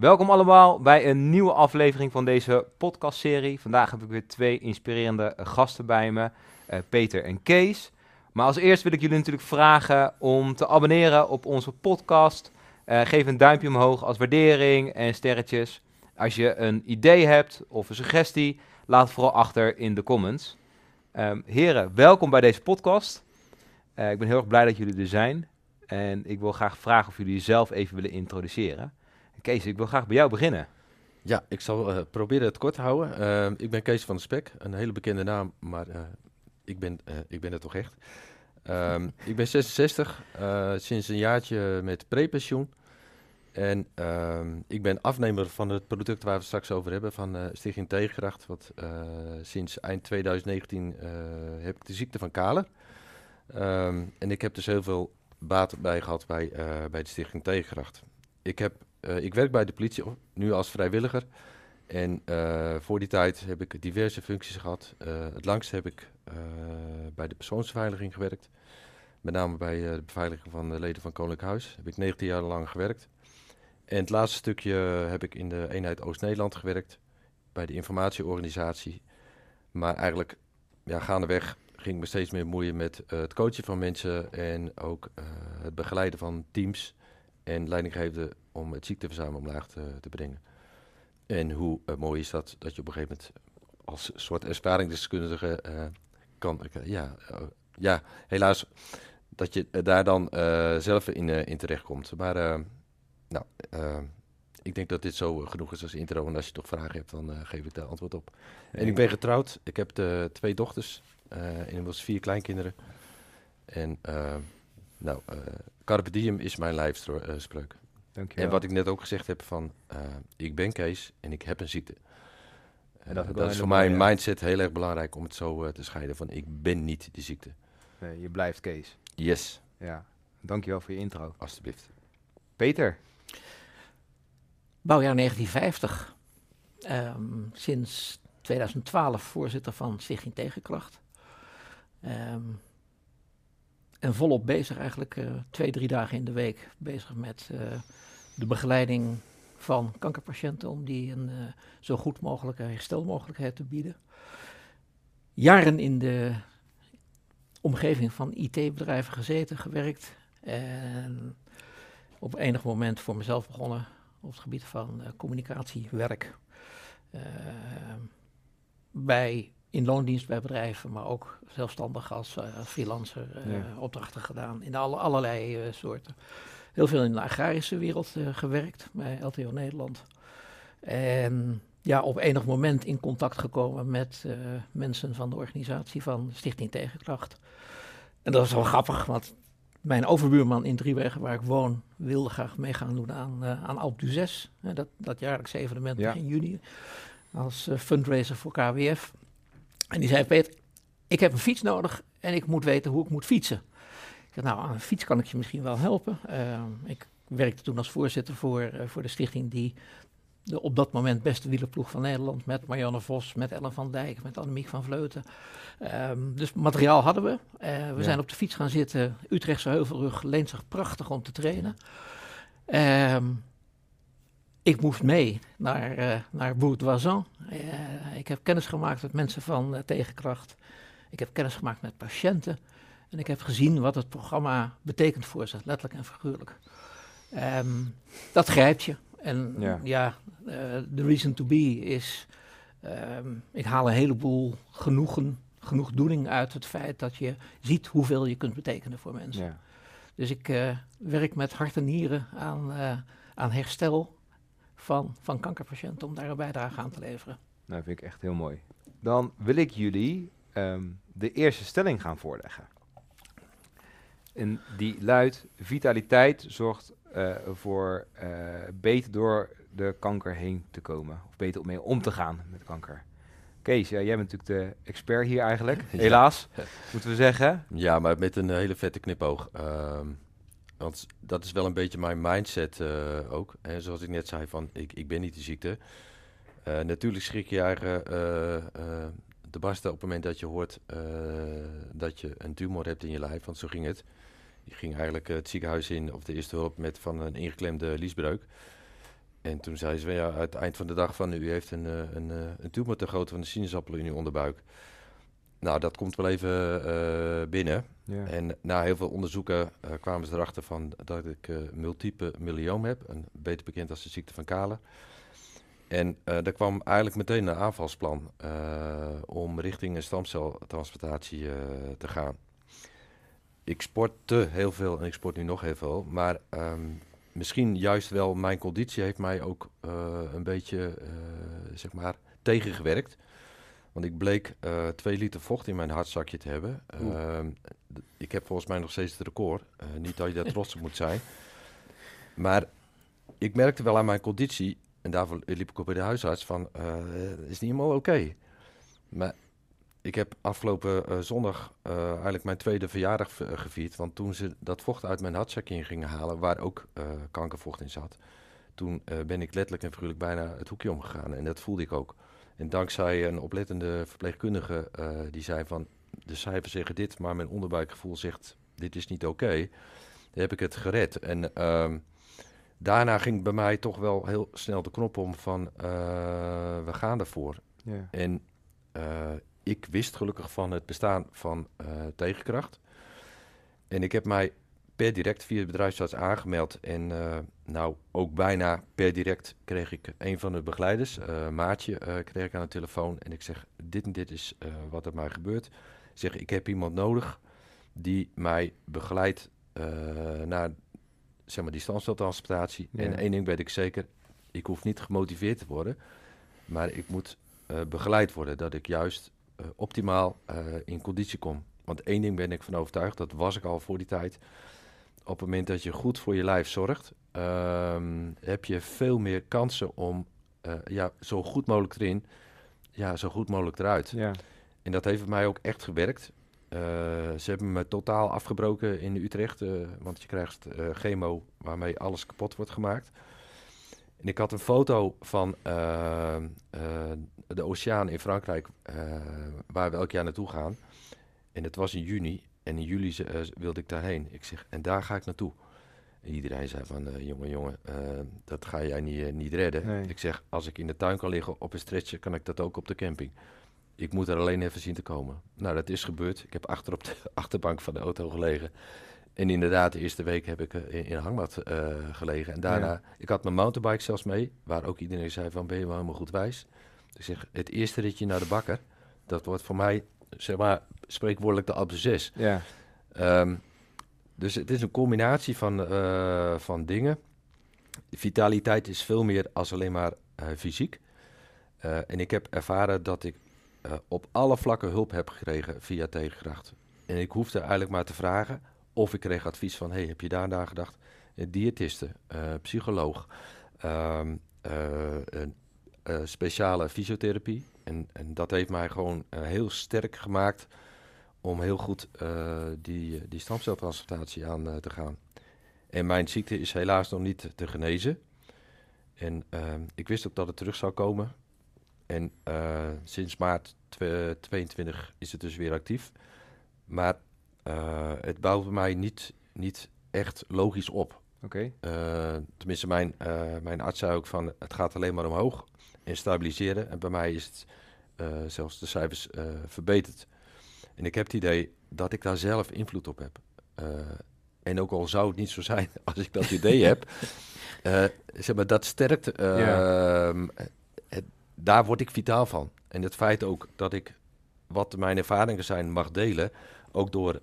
Welkom allemaal bij een nieuwe aflevering van deze podcastserie. Vandaag heb ik weer twee inspirerende gasten bij me, uh, Peter en Kees. Maar als eerst wil ik jullie natuurlijk vragen om te abonneren op onze podcast. Uh, geef een duimpje omhoog als waardering en sterretjes. Als je een idee hebt of een suggestie, laat het vooral achter in de comments. Um, heren, welkom bij deze podcast. Uh, ik ben heel erg blij dat jullie er zijn. En ik wil graag vragen of jullie jezelf even willen introduceren. Kees, ik wil graag bij jou beginnen. Ja, ik zal uh, proberen het kort te houden. Uh, ik ben Kees van de Spek, een hele bekende naam, maar uh, ik, ben, ik ben het toch echt. Um, ik ben 66, sinds een jaartje met prepensioen. En um, ik ben afnemer van het product waar we het straks over hebben, van Stichting Tegenkracht. Wat sinds eind 2019 heb ik de ziekte van Kaler. Um, en ik heb dus heel veel baat bij gehad bij, bij de Stichting Tegenkracht. Ik heb uh, ik werk bij de politie, nu als vrijwilliger. En uh, voor die tijd heb ik diverse functies gehad. Uh, het langst heb ik bij de persoonsbeveiliging gewerkt. Met name bij de beveiliging van de leden van Koninklijk Huis. Heb ik 19 jaar lang gewerkt. En het laatste stukje heb ik in de eenheid Oost-Nederland gewerkt. Bij de informatieorganisatie. Maar eigenlijk, ja, gaandeweg ging ik me steeds meer moeien met het coachen van mensen. En ook het begeleiden van teams en leidinggevende om het ziekteverzuim omlaag te, te brengen. En hoe uh, mooi is dat, dat je op een gegeven moment als soort ervaringsdeskundige uh, kan, uh, ja, ja, helaas, dat je daar dan zelf in, in terechtkomt. Maar nou, ik denk dat dit zo genoeg is als intro. En als je toch vragen hebt, dan geef ik daar antwoord op. En ik ben getrouwd. Ik heb twee dochters inmiddels vier kleinkinderen. En nou, Carpe diem is mijn lijfspreuk. En wat ik net ook gezegd heb van, uh, ik ben Kees en ik heb een ziekte. En dat, uh, dat is voor mij een mindset heel erg belangrijk om het zo uh, te scheiden van, ik ben niet die ziekte. Nee, je blijft Kees. Yes. Ja, dankjewel voor je intro. Alsjeblieft. Peter. Bouwjaar 1950. Um, sinds 2012 voorzitter van Stichting Tegenkracht. Um, en volop bezig eigenlijk uh, twee, drie dagen in de week bezig met uh, de begeleiding van kankerpatiënten om die een uh, zo goed mogelijke herstelmogelijkheid te bieden. Jaren in de omgeving van IT-bedrijven gezeten, gewerkt en op enig moment voor mezelf begonnen op het gebied van communicatiewerk. bij in loondienst bij bedrijven, maar ook zelfstandig als uh, freelancer uh, opdrachten gedaan in alle, allerlei uh, soorten. Heel veel in de agrarische wereld gewerkt bij LTO Nederland. En ja, op enig moment in contact gekomen met mensen van de organisatie van Stichting Tegenkracht. En dat was wel grappig, want mijn overbuurman in Driewegen, waar ik woon, wilde graag mee gaan doen aan, aan Alp du 6. dat, dat jaarlijkse evenement ja. in juni. Als fundraiser voor KWF. En die zei, Peter, ik heb een fiets nodig en ik moet weten hoe ik moet fietsen. Ik zei, nou, aan een fiets kan ik je misschien wel helpen. Uh, ik werkte toen als voorzitter voor, uh, voor de stichting die de op dat moment beste wielerploeg van Nederland... met Marianne Vos, met Ellen van Dijk, met Annemiek van Vleuten. Um, dus materiaal hadden we. Uh, we ja. zijn op de fiets gaan zitten. Utrechtse Heuvelrug leent zich prachtig om te trainen. Um, ik moest mee naar, uh, naar Bourdoisan. Uh, ik heb kennis gemaakt met mensen van uh, Tegenkracht. Ik heb kennis gemaakt met patiënten. En ik heb gezien wat het programma betekent voor ze, letterlijk en figuurlijk. Um, dat grijpt je. En ja, de reason to be is, um, ik haal een heleboel genoegen, genoegdoening uit het feit dat je ziet hoeveel je kunt betekenen voor mensen. Ja. Dus ik werk met hart en nieren aan, aan herstel van, van kankerpatiënten om daar een bijdrage aan te leveren. Nou, vind ik echt heel mooi. Dan wil ik jullie um, de eerste stelling gaan voorleggen. En die luidt: vitaliteit zorgt uh, voor uh, beter door de kanker heen te komen. Of beter om mee om te gaan met kanker. Kees, ja, jij bent natuurlijk de expert hier eigenlijk. Helaas, ja. moeten we zeggen. Ja, maar met een hele vette knipoog. Um, want dat is wel een beetje mijn mindset uh, ook. Hè, zoals ik net zei, van ik, ik ben niet de ziekte. Uh, natuurlijk schrik je eigen uh, de barsten op het moment dat je hoort dat je een tumor hebt in je lijf. Want zo ging het. Je ging eigenlijk het ziekenhuis in, of de eerste hulp, met van een ingeklemde liesbreuk. En toen zei ze, ja, uit het eind van de dag van u heeft een, een, een tumor te grootte van de sinaasappel in uw onderbuik. Nou, dat komt wel even uh, binnen. Ja. En na heel veel onderzoeken kwamen ze erachter van dat ik multiple myelioom heb, een, beter bekend als de ziekte van Kale. En daar kwam eigenlijk meteen een aanvalsplan om richting een stamceltransplantatie te gaan. Ik sportte heel veel en ik sport nu nog heel veel, maar um, misschien juist wel mijn conditie heeft mij ook uh, een beetje, uh, zeg maar, tegengewerkt. Want ik bleek uh, twee liter vocht in mijn hartzakje te hebben. Ehm, ik heb volgens mij nog steeds het record. niet dat je daar trots op moet zijn. Maar ik merkte wel aan mijn conditie, en daarvoor liep ik op bij de huisarts, van het is niet helemaal oké. Maar ik heb afgelopen zondag eigenlijk mijn tweede verjaardag gevierd. Want toen ze dat vocht uit mijn hartzakje in gingen halen, waar ook kankervocht in zat. Toen ben ik letterlijk en figuurlijk bijna het hoekje omgegaan. En dat voelde ik ook. En dankzij een oplettende verpleegkundige die zei van... De cijfers zeggen dit, maar mijn onderbuikgevoel zegt dit is niet oké. Okay, heb ik het gered. En ehm, daarna ging bij mij toch wel heel snel de knop om van we gaan ervoor. En ik wist gelukkig van het bestaan van tegenkracht. En ik heb mij per direct via het bedrijfsarts aangemeld. En uh, nou, ook bijna per direct kreeg ik een van de begeleiders, uh, Maatje, kreeg ik aan de telefoon. En ik zeg, dit en dit is wat er mij gebeurt. Ik zeg, ik heb iemand nodig die mij begeleidt naar zeg maar, die standsteltransplantatie. Ja. En één ding weet ik zeker, ik hoef niet gemotiveerd te worden. Maar ik moet begeleid worden, dat ik juist optimaal in conditie kom. Want één ding ben ik van overtuigd, dat was ik al voor die tijd. Op het moment dat je goed voor je lijf zorgt, um, heb je veel meer kansen om uh, ja, zo goed mogelijk erin, ja, zo goed mogelijk eruit. Ja. En dat heeft mij ook echt gewerkt. ze hebben me totaal afgebroken in Utrecht, want je krijgt chemo waarmee alles kapot wordt gemaakt. En ik had een foto van uh, de oceaan in Frankrijk, waar we elk jaar naartoe gaan. En het was in juni. En in juli wilde ik daarheen. Ik zeg, en daar ga ik naartoe. En iedereen zei van, jongen, jongen, dat ga jij niet, niet redden. Nee. Ik zeg, als ik in de tuin kan liggen op een stretcher, kan ik dat ook op de camping. Ik moet er alleen even zien te komen. Nou, dat is gebeurd. Ik heb achter op de achterbank van de auto gelegen. En inderdaad, de eerste week heb ik in, in een hangmat gelegen. En daarna, ja. ik had mijn mountainbike zelfs mee, waar ook iedereen zei van, ben je wel helemaal goed wijs? Ik zeg, het eerste ritje naar de bakker, dat wordt voor mij, zeg maar, spreekwoordelijk de Alpe 6. Ja. Um, dus het is een combinatie van, uh, van dingen. Vitaliteit is veel meer als alleen maar uh, fysiek. Uh, en ik heb ervaren dat ik op alle vlakken hulp heb gekregen via tegenkracht. En ik hoefde eigenlijk maar te vragen of ik kreeg advies van, hey, heb je daar daar gedacht? Een diëtiste, psycholoog, um, een speciale fysiotherapie. En, en dat heeft mij gewoon heel sterk gemaakt om heel goed uh, die, die stamceltransplantatie aan te gaan. En mijn ziekte is helaas nog niet te genezen. En ik wist ook dat het terug zou komen. En sinds maart 2022 is het dus weer actief. Maar het bouwt bij mij niet, niet echt logisch op. Oké. Okay. tenminste, mijn, mijn arts zei ook van het gaat alleen maar omhoog en stabiliseren. En bij mij is het uh, zelfs de cijfers verbeterd. En ik heb het idee dat ik daar zelf invloed op heb. Uh, en ook al zou het niet zo zijn als ik dat idee heb, zeg maar, dat sterkt. Ja. Ehm, het, daar word ik vitaal van. En het feit ook dat ik wat mijn ervaringen zijn mag delen, ook door,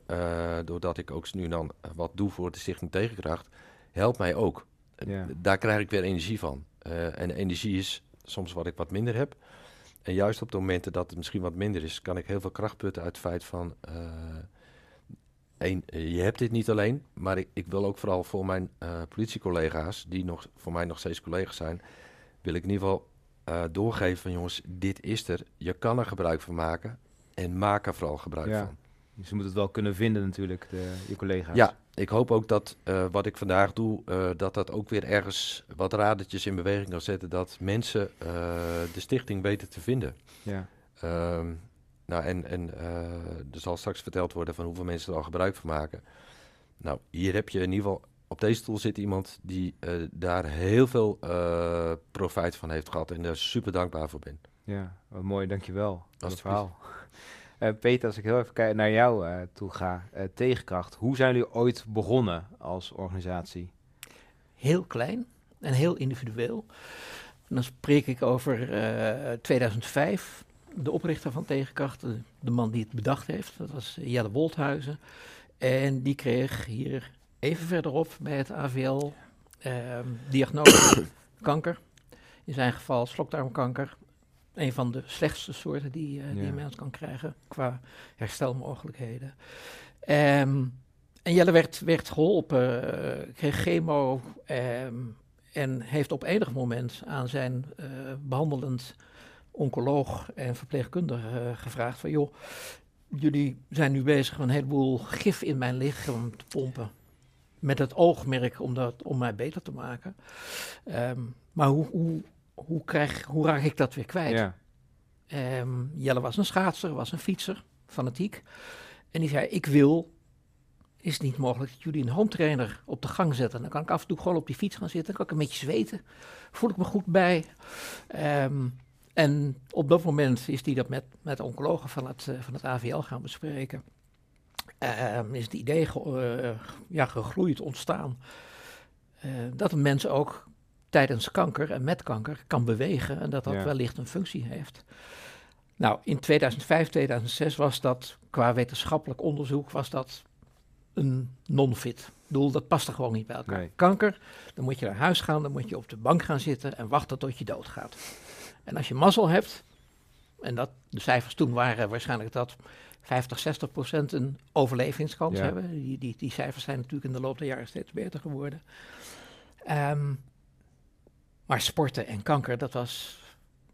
doordat ik ook nu dan wat doe voor de Stichting Tegenkracht, helpt mij ook. Ja. Daar krijg ik weer energie van. en energie is soms wat ik wat minder heb. En juist op de momenten dat het misschien wat minder is, kan ik heel veel kracht putten uit het feit van. Uh, één, je hebt dit niet alleen, maar ik, ik wil ook vooral voor mijn uh, politiecollega's, die nog, voor mij nog steeds collega's zijn, wil ik in ieder geval uh, doorgeven van jongens, dit is er. Je kan er gebruik van maken en maak er vooral gebruik ja. van. Dus je moet het wel kunnen vinden natuurlijk, de, je collega's. Ja, ik hoop ook dat uh, wat ik vandaag doe, uh, dat dat ook weer ergens wat radertjes in beweging kan zetten. Dat mensen uh, de stichting weten te vinden. Ja. Um, nou, en, en er zal straks verteld worden van hoeveel mensen er al gebruik van maken. Nou, hier heb je in ieder geval op deze stoel zit iemand die eh, daar heel veel eh, profijt van heeft gehad en daar super dankbaar voor ben. Ja, wat mooi, dankjewel voor het verhaal. Eh, Peter, als ik heel even naar jou eh, toe ga, eh, Tegenkracht. Hoe zijn jullie ooit begonnen als organisatie? Heel klein en heel individueel. Dan spreek ik over eh, 2005. De oprichter van Tegenkracht, de, de man die het bedacht heeft, dat was Jelle Wolthuizen. En die kreeg hier even verderop bij het AVL ehm, diagnose kanker. In zijn geval slokdarmkanker. Een van de slechtste soorten die, eh, die een mens kan krijgen qua herstelmogelijkheden. Ehm, en Jelle werd, werd geholpen, eh, kreeg chemo ehm, en heeft op enig moment aan zijn eh, behandelend oncoloog en verpleegkundige gevraagd van joh, jullie zijn nu bezig met een heleboel gif in mijn lichaam te pompen. Met het oogmerk om, dat, om mij beter te maken. Ehm, maar hoe, hoe, hoe, krijg, hoe raak ik dat weer kwijt? Ja, Ehm, Jelle was een schaatser, was een fietser, fanatiek. En die zei, ik wil, is het niet mogelijk dat jullie een home trainer op de gang zetten? Dan kan ik af en toe gewoon op die fiets gaan zitten, kan ik een beetje zweten, voel ik me goed bij. Ehm, en op dat moment is hij dat met, met de oncologen van het, eh, van het AVL gaan bespreken. Ehm, is het idee ge- eh, ja, gegroeid, ontstaan, eh, dat een mens ook tijdens kanker en met kanker kan bewegen en dat dat Ja. wellicht een functie heeft. Nou, in 2005, 2006 was dat qua wetenschappelijk onderzoek was dat een non-fit. Ik bedoel, dat past er gewoon niet bij elkaar. Nee. Kanker, dan moet je naar huis gaan, dan moet je op de bank gaan zitten en wachten tot je doodgaat. En als je mazzel hebt, en dat, de cijfers toen waren waarschijnlijk dat 50, 60 procent een overlevingskans Ja. hebben. Die, die, die cijfers zijn natuurlijk in de loop der jaren steeds beter geworden. Ehm, maar sporten en kanker, dat was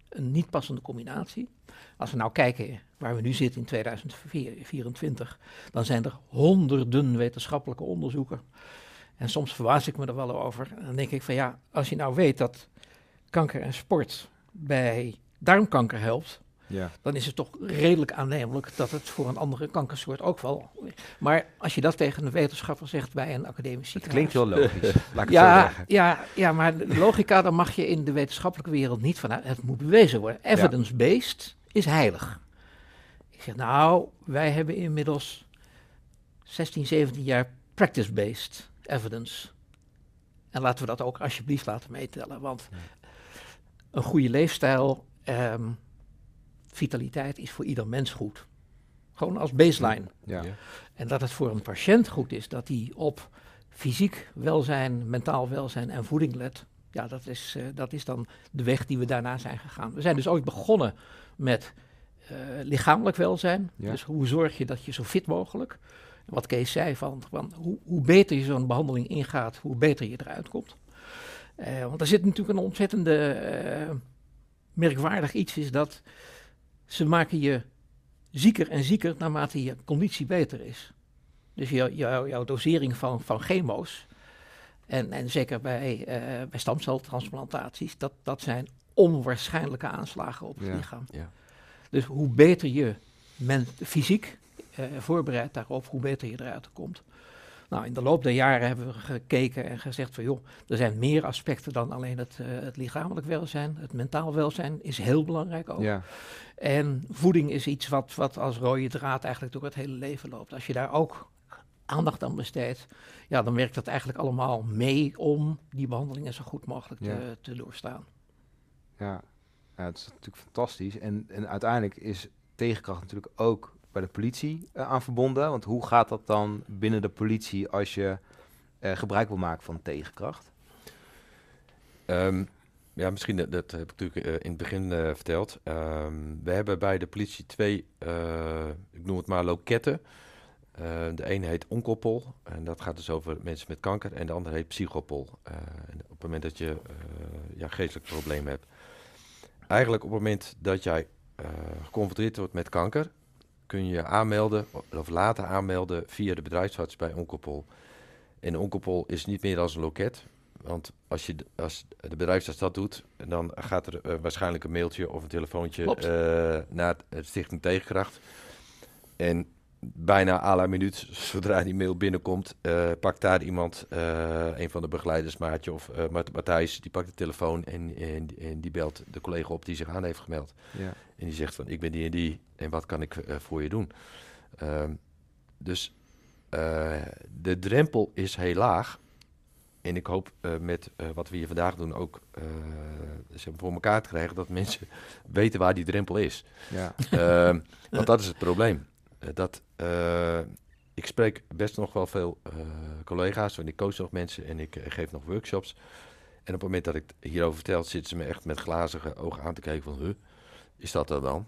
een niet passende combinatie. Als we nou kijken waar we nu zitten in 2024, dan zijn er honderden wetenschappelijke onderzoeken. En soms verbaas ik me er wel over. En dan denk ik van ja, als je nou weet dat kanker en sport bij darmkanker helpt, ja. dan is het toch redelijk aannemelijk dat het voor een andere kankersoort ook wel. Maar als je dat tegen een wetenschapper zegt bij een academisch Het klinkt heel logisch, laat ik het zo Ja, ja, ja, maar de logica, daar mag je in de wetenschappelijke wereld niet vanuit. Het moet bewezen worden. Evidence-based is heilig. Ik zeg, nou, wij hebben inmiddels 16, 17 jaar practice-based evidence. En laten we dat ook alsjeblieft laten meetellen. Want een goede leefstijl, ehm, vitaliteit is voor ieder mens goed. Gewoon als baseline. Ja. Ja. En dat het voor een patiënt goed is dat hij op fysiek welzijn, mentaal welzijn en voeding let. Ja, dat is, eh, dat is dan de weg die we daarna zijn gegaan. We zijn dus ooit begonnen met eh, lichamelijk welzijn. Ja. Dus hoe zorg je dat je zo fit mogelijk. Wat Kees zei, van, van hoe, hoe beter je zo'n behandeling ingaat, hoe beter je eruit komt. Eh, want er zit natuurlijk een ontzettende merkwaardig iets, is dat ze maken je zieker en zieker naarmate je conditie beter is. Dus jou- jou- jouw dosering van, van chemo's, en, en zeker bij, eh, bij stamceltransplantaties, dat, dat zijn onwaarschijnlijke aanslagen op het Ja. lichaam. Ja. Dus hoe beter je men, fysiek eh, voorbereidt daarop, hoe beter je eruit komt. Nou, in de loop der jaren hebben we gekeken en gezegd van joh, er zijn meer aspecten dan alleen het, eh, het lichamelijk welzijn. Het mentaal welzijn is heel belangrijk ook. Ja. En voeding is iets wat, wat als rode draad eigenlijk door het hele leven loopt. Als je daar ook aandacht aan besteedt, ja, dan werkt dat eigenlijk allemaal mee om die behandelingen zo goed mogelijk te, Ja. te doorstaan. Ja. ja, het is natuurlijk fantastisch. En, en uiteindelijk is tegenkracht natuurlijk ook bij de politie eh, aan verbonden. Want hoe gaat dat dan binnen de politie als je eh, gebruik wil maken van tegenkracht? Ehm, ja, misschien, dat, heb ik natuurlijk eh, in het begin eh, verteld. Ehm, we hebben bij de politie twee, eh, ik noem het maar loketten. De ene heet Onkoppel en dat gaat dus over mensen met kanker. En de andere heet Psychopol. Op het moment dat je ja, geestelijk probleem hebt. Eigenlijk op het moment dat jij geconfronteerd wordt met kanker, kun je je aanmelden of laten aanmelden via de bedrijfsarts bij Onkoppol. En Onkoppol is niet meer als een loket. Want als, je, als de bedrijfsarts dat doet, dan gaat er eh, waarschijnlijk een mailtje of een telefoontje eh, naar het Stichting Tegenkracht. En bijna à la minuut, zodra die mail binnenkomt, eh, pakt daar iemand, een van de begeleiders, Maatje of Matthijs, die pakt de telefoon en, en, en, die belt de collega op die zich aan heeft gemeld. Ja. En die zegt van, ik ben die en die en wat kan ik voor je doen? Ehm, dus de drempel is heel laag. En ik hoop met wat we hier vandaag doen ook voor elkaar te krijgen dat mensen weten waar die drempel is. Ja. Ehm, want dat is het probleem. Eh, dat, ik spreek best nog wel veel collega's, want ik coach nog mensen en ik geef nog workshops. En op het moment dat ik hierover vertel, zitten ze me echt met glazige ogen aan te kijken van, huh, is dat er dan?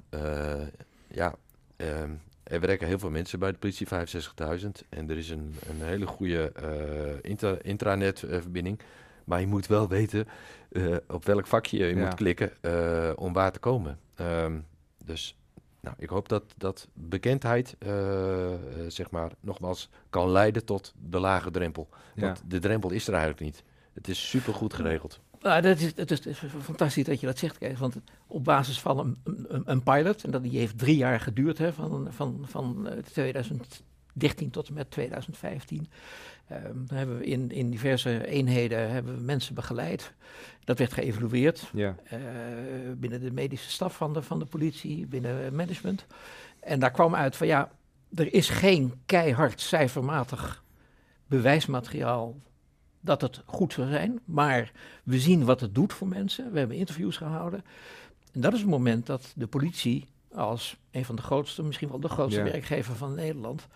ja, ehm, er werken heel veel mensen bij de politie, 65.000. En er is een, een hele goede inter, intranet-verbinding. Maar je moet wel weten op welk vakje je moet klikken om waar te komen. Um, dus nou, ik hoop dat, dat bekendheid, uh, zeg maar, nogmaals, kan leiden tot de lage drempel. Want de drempel is er eigenlijk niet. Het is super goed geregeld. Nou, dat is, het is fantastisch dat je dat zegt, Kees. Want op basis van een, een, een, pilot, en dat die heeft drie jaar geduurd, hè, van, van, van 2013 tot en met 2015. Um, dan hebben we in, in diverse eenheden hebben we mensen begeleid. Dat werd geëvalueerd ja. uh, binnen de medische staf van de, van de politie, binnen management. En daar kwam uit van ja, er is geen keihard cijfermatig bewijsmateriaal dat het goed zou zijn. Maar we zien wat het doet voor mensen. We hebben interviews gehouden. En dat is het moment dat de politie als een van de grootste, misschien wel de grootste ja. werkgever van Nederland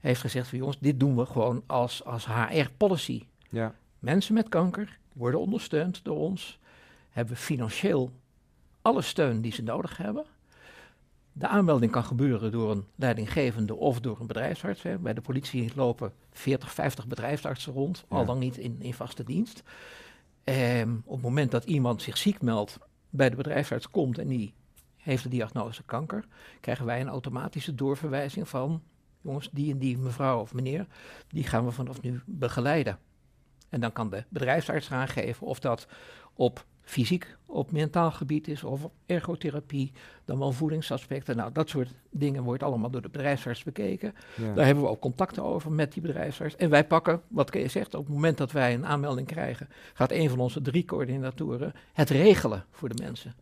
heeft gezegd van jongens, dit doen we gewoon als, als HR-policy. Ja. Mensen met kanker worden ondersteund door ons, hebben financieel alle steun die ze nodig hebben. De aanmelding kan gebeuren door een leidinggevende of door een bedrijfsarts. Hè. Bij de politie lopen 40, 50 bedrijfsartsen rond, al dan niet in, in vaste dienst. Ehm, op het moment dat iemand zich ziek meldt, bij de bedrijfsarts komt en die heeft de diagnose kanker, krijgen wij een automatische doorverwijzing van jongens, die en die mevrouw of meneer, die gaan we vanaf nu begeleiden. En dan kan de bedrijfsarts aangeven of dat op fysiek, op mentaal gebied is, of op ergotherapie, dan wel voedingsaspecten. Nou, dat soort dingen wordt allemaal door de bedrijfsarts bekeken. Daar hebben we ook contacten over met die bedrijfsarts. En wij pakken, wat je zegt, op het moment dat wij een aanmelding krijgen, gaat een van onze drie coördinatoren het regelen voor de mensen.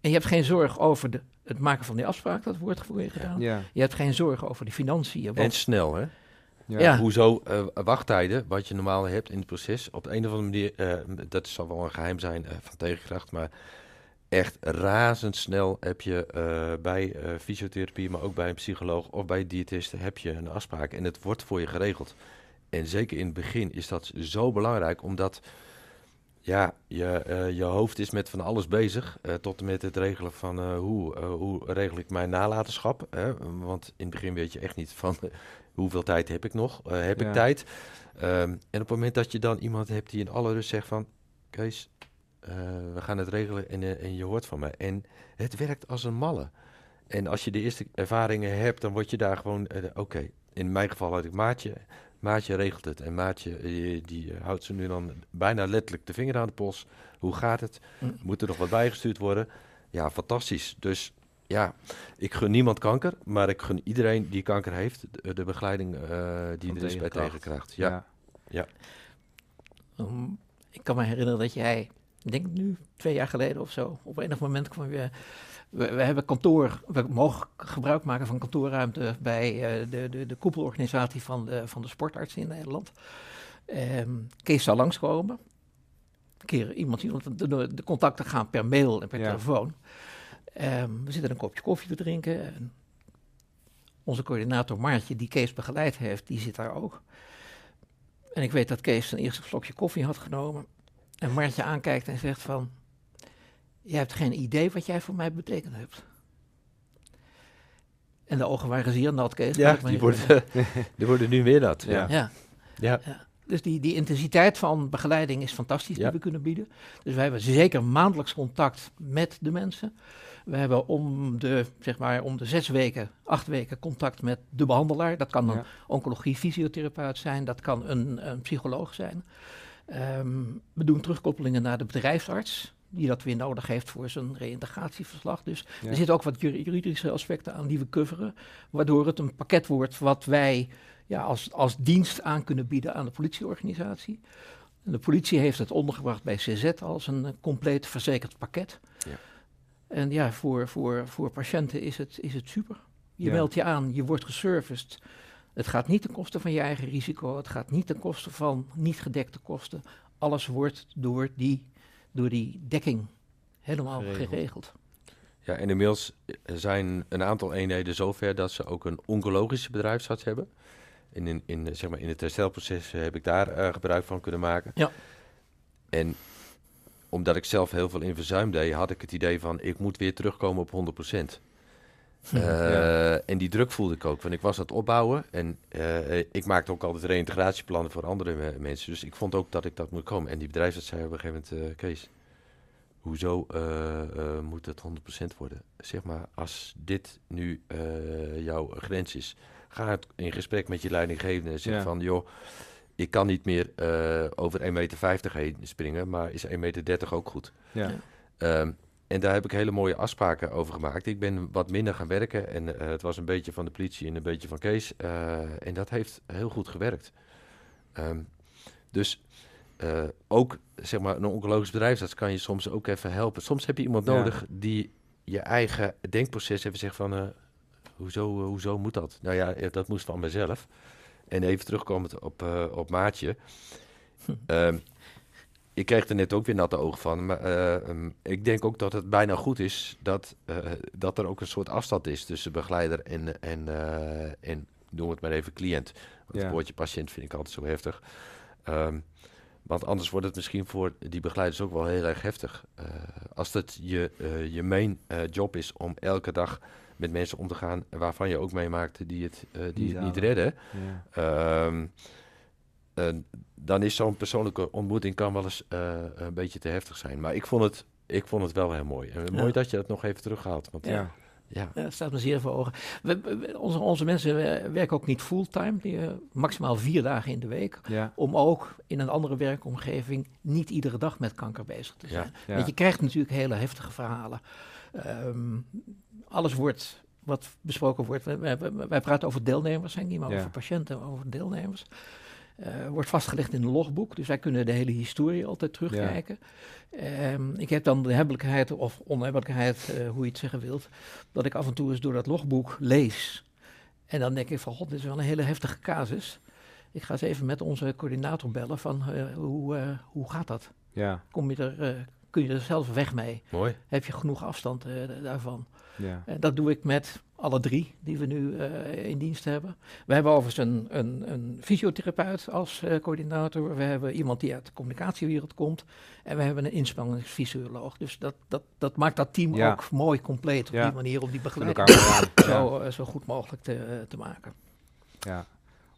En je hebt geen zorg over de, het maken van die afspraak, dat wordt voor je gedaan. Ja. Je hebt geen zorg over de financiën. En snel, hè? Ja. ja. Hoezo uh, wachttijden, wat je normaal hebt in het proces, op een of andere manier, uh, dat zal wel een geheim zijn uh, van tegenkracht, maar echt razendsnel heb je bij fysiotherapie, maar ook bij een psycholoog of bij een diëtist, heb je een afspraak en het wordt voor je geregeld. En zeker in het begin is dat zo belangrijk, omdat ja, je, uh, je hoofd is met van alles bezig. Uh, tot en met het regelen van uh, hoe, hoe regel ik mijn nalatenschap. Hè? Want in het begin weet je echt niet van hoeveel tijd heb ik nog. heb ja. ik tijd? Um, en op het moment dat je dan iemand hebt die in alle rust zegt van... Kees, we gaan het regelen en, en je hoort van mij. En het werkt als een malle. En als je de eerste ervaringen hebt, dan word je daar gewoon... Oké, in mijn geval had ik maatje Maatje regelt het. En Maatje die, houdt ze nu dan bijna letterlijk de vinger aan de pols. Hoe gaat het? Mm. Moet er nog wat bijgestuurd worden? Ja, fantastisch. Dus ja, ik gun niemand kanker, maar ik gun iedereen die kanker heeft de, de begeleiding uh, die er is bij tegenkracht. Ja. ja. ja. Um, ik kan me herinneren dat jij, ik denk nu twee jaar geleden of zo, op enig moment kwam je we, we, hebben kantoor, we mogen gebruik maken van kantoorruimte bij uh, de, de, de koepelorganisatie van de, van de sportartsen in Nederland. Um, Kees zou langskomen. Een keer iemand, de, de contacten gaan per mail en per ja. telefoon. Um, we zitten een kopje koffie te drinken. En onze coördinator Maartje, die Kees begeleid heeft, die zit daar ook. En ik weet dat Kees zijn eerste slokje koffie had genomen. En Maartje aankijkt en zegt van... Je hebt geen idee wat jij voor mij betekend hebt. En de ogen waren zeer nat, Kees. Ja, die worden, die worden nu weer nat. Ja. ja. ja. ja. Dus die, die intensiteit van begeleiding is fantastisch die we kunnen bieden. Dus wij hebben zeker maandelijks contact met de mensen. We hebben om de, zeg maar, om de zes weken, acht weken contact met de behandelaar. Dat kan een oncologie fysiotherapeut zijn, dat kan een, een psycholoog zijn. Um, we doen terugkoppelingen naar de bedrijfsarts die dat weer nodig heeft voor zijn reïntegratieverslag. Dus Ja. er zitten ook wat juri- juridische aspecten aan die we coveren, waardoor het een pakket wordt wat wij ja, als, als dienst aan kunnen bieden aan de politieorganisatie. En de politie heeft het ondergebracht bij CZ als een compleet verzekerd pakket. Ja. En ja, voor, voor, voor patiënten is het, is het super. Je Ja. meldt je aan, je wordt geserviced. Het gaat niet ten koste van je eigen risico. Het gaat niet ten koste van niet gedekte kosten. Alles wordt door die, door die dekking helemaal Geregeld. geregeld. Ja, en inmiddels zijn een aantal eenheden zover dat ze ook een oncologische bedrijfsarts hebben. En in, in, eh, zeg maar in het herstelproces heb ik daar eh, gebruik van kunnen maken. Ja. En omdat ik zelf heel veel in verzuim deed, had ik het idee van ik moet weer terugkomen op 100%. Hm. Eh, En die druk voelde ik ook, want ik was aan het opbouwen. En eh, ik maakte ook altijd reïntegratieplannen voor andere me- mensen. Dus ik vond ook dat ik dat moet komen. En die bedrijfsarts zei op een gegeven moment, eh, Kees, hoezo eh, eh, moet het 100% worden? Zeg maar, als dit nu eh, jouw grens is, ga het in gesprek met je leidinggevende en zeg Ja. van, joh, ik kan niet meer eh, over 1,50 meter heen springen, maar is 1,30 meter ook goed? Ja. Ja. Ehm, en daar heb ik hele mooie afspraken over gemaakt. Ik ben wat minder gaan werken en eh, het was een beetje van de politie en een beetje van Kees. eh, en dat heeft heel goed gewerkt. Ehm, dus eh, ook zeg maar, een oncologisch bedrijfsarts kan je soms ook even helpen. Soms heb je iemand Ja. nodig die je eigen denkproces even zegt van... eh, hoezo, hoezo moet dat? Nou ja, dat moest van mezelf. En even terugkomend op, eh, op Maatje. Ehm, ik kreeg er net ook weer natte ogen van. Maar eh, ehm, ik denk ook dat het bijna goed is dat, eh, dat er ook een soort afstand is tussen begeleider en, en, en noem het maar even cliënt. Want Ja. het woordje patiënt vind ik altijd zo heftig. Ehm, want anders wordt het misschien voor die begeleiders ook wel heel erg heftig. Als het je, je main job is om elke dag met mensen om te gaan waarvan je ook meemaakt die het, eh, die Niet het niet redden. Ja. Ehm, eh, dan is zo'n persoonlijke ontmoeting kan wel eens eh, een beetje te heftig zijn. Maar ik vond het, ik vond het wel heel mooi. En Ja. mooi dat je het nog even terughaalt. Want ja, Ja. dat staat me zeer voor ogen. We, onze, onze mensen werken ook niet fulltime, die, maximaal vier dagen in de week. Ja. Om ook in een andere werkomgeving niet iedere dag met kanker bezig te zijn. Ja. Want je krijgt natuurlijk hele heftige verhalen. Ehm, alles wordt wat besproken wordt. Wij, wij, wij praten over deelnemers, hè, niet maar Ja. over patiënten, maar over deelnemers. Eh, wordt vastgelegd in een logboek, dus wij kunnen de hele historie altijd terugkijken. Ehm, ik heb dan de hebbelijkheid of onhebbelijkheid, eh, hoe je het zeggen wilt, dat ik af en toe eens door dat logboek lees. En dan denk ik van, god, dit is wel een hele heftige casus. Ik ga eens even met onze coördinator bellen van, eh, hoe, hoe gaat dat? Ja. Kom je er, kun je er zelf weg mee? mooi. Heb je genoeg afstand eh, daarvan? Ja. En dat doe ik met alle drie die we nu eh, in dienst hebben. We hebben overigens een, een, een fysiotherapeut als eh, coördinator. We hebben iemand die uit de communicatiewereld komt. En we hebben een inspanningsfysioloog. Dus dat, dat, dat maakt dat team Ja. ook mooi compleet op Ja. die manier om die begeleiding zo, zo goed mogelijk te, te maken. Ja.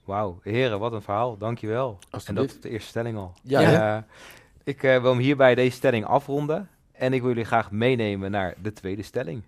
Wauw, heren, wat een verhaal. Dankjewel. En dat is de eerste stelling al. Ja, ik eh, wil hem hierbij deze stelling afronden. En ik wil jullie graag meenemen naar de tweede stelling.